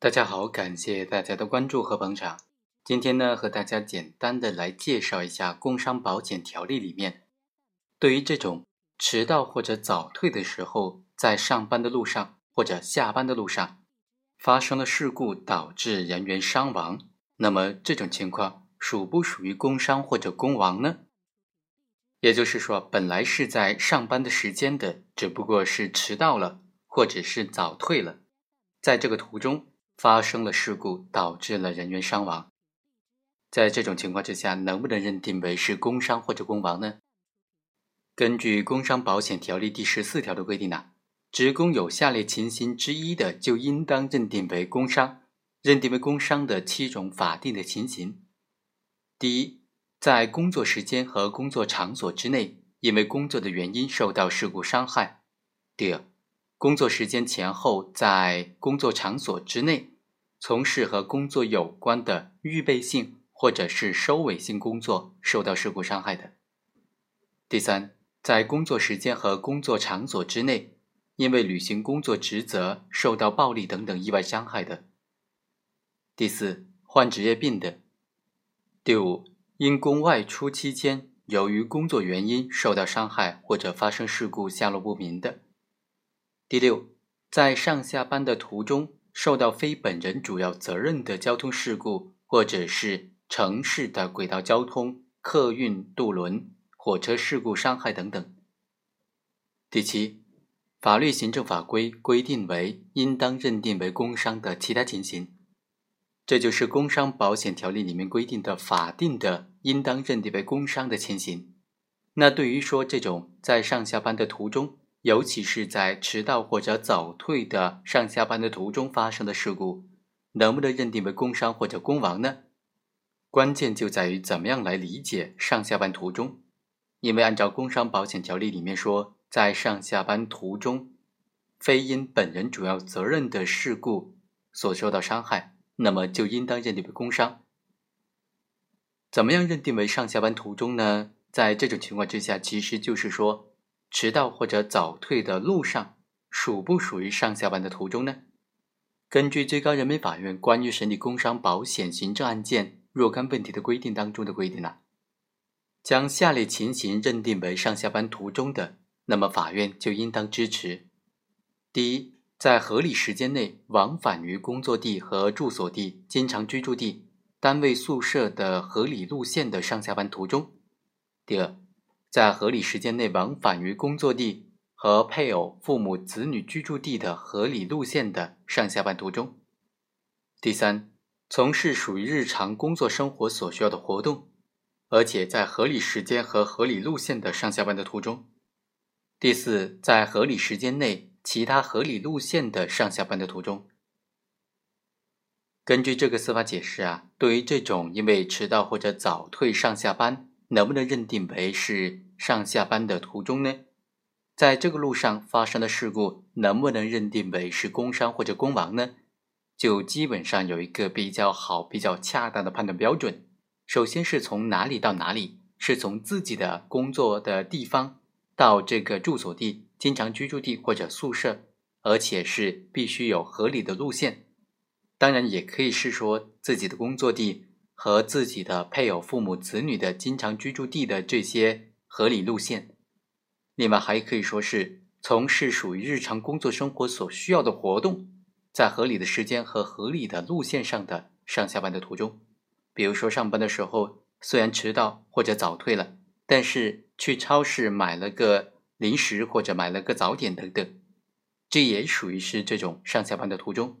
大家好，感谢大家的关注和捧场。今天呢，和大家简单的来介绍一下《工伤保险条例》里面，对于这种迟到或者早退的时候，在上班的路上或者下班的路上发生了事故，导致人员伤亡，那么这种情况属不属于工伤或者工亡呢？也就是说，本来是在上班的时间的，只不过是迟到了，或者是早退了，在这个途中发生了事故，导致了人员伤亡。在这种情况之下，能不能认定为是工伤或者工亡呢？根据《工伤保险条例》第十四条的规定呢，职工有下列情形之一的，就应当认定为工伤。认定为工伤的七种法定的情形：第一，在工作时间和工作场所之内，因为工作的原因受到事故伤害；第二，工作时间前后在工作场所之内从事和工作有关的预备性或者是收尾性工作受到事故伤害的；第三，在工作时间和工作场所之内，因为履行工作职责受到暴力等等意外伤害的；第四，患职业病的；第五。因公外出期间，由于工作原因受到伤害或者发生事故下落不明的。第六，在上下班的途中受到非本人主要责任的交通事故，或者是城市的轨道交通、客运渡轮、火车事故伤害等等。第七，法律行政法规规定为应当认定为工伤的其他情形。这就是工伤保险条例里面规定的法定的应当认定为工伤的情形。那对于说这种在上下班的途中，尤其是在迟到或者早退的上下班的途中发生的事故，能不能认定为工伤或者工亡呢？关键就在于怎么样来理解上下班途中。因为按照工伤保险条例里面说，在上下班途中，非因本人主要责任的事故所受到伤害。那么就应当认定为工伤。怎么样认定为上下班途中呢？在这种情况之下，其实就是说，迟到或者早退的路上，属不属于上下班的途中呢？根据最高人民法院关于审理工伤保险行政案件若干问题的规定当中的规定呢，将下列情形认定为上下班途中的，那么法院就应当支持。第一。在合理时间内往返于工作地和住所地、经常居住地、单位宿舍的合理路线的上下班途中；第二，在合理时间内往返于工作地和配偶、父母、子女居住地的合理路线的上下班途中；第三，从事属于日常工作生活所需要的活动，而且在合理时间和合理路线的上下班的途中；第四，在合理时间内。其他合理路线的上下班的途中，根据这个司法解释啊，对于这种因为迟到或者早退上下班，能不能认定为是上下班的途中呢？在这个路上发生的事故，能不能认定为是工伤或者工亡呢？就基本上有一个比较好、比较恰当的判断标准。首先是从哪里到哪里，是从自己的工作的地方到这个住所地。经常居住地或者宿舍，而且是必须有合理的路线。当然，也可以是说自己的工作地和自己的配偶、父母、子女的经常居住地的这些合理路线。另外，还可以说是从事属于日常工作生活所需要的活动，在合理的时间和合理的路线上的上下班的途中。比如说，上班的时候虽然迟到或者早退了，但是去超市买了个。零食或者买了个早点等等，这也属于是这种上下班的途中。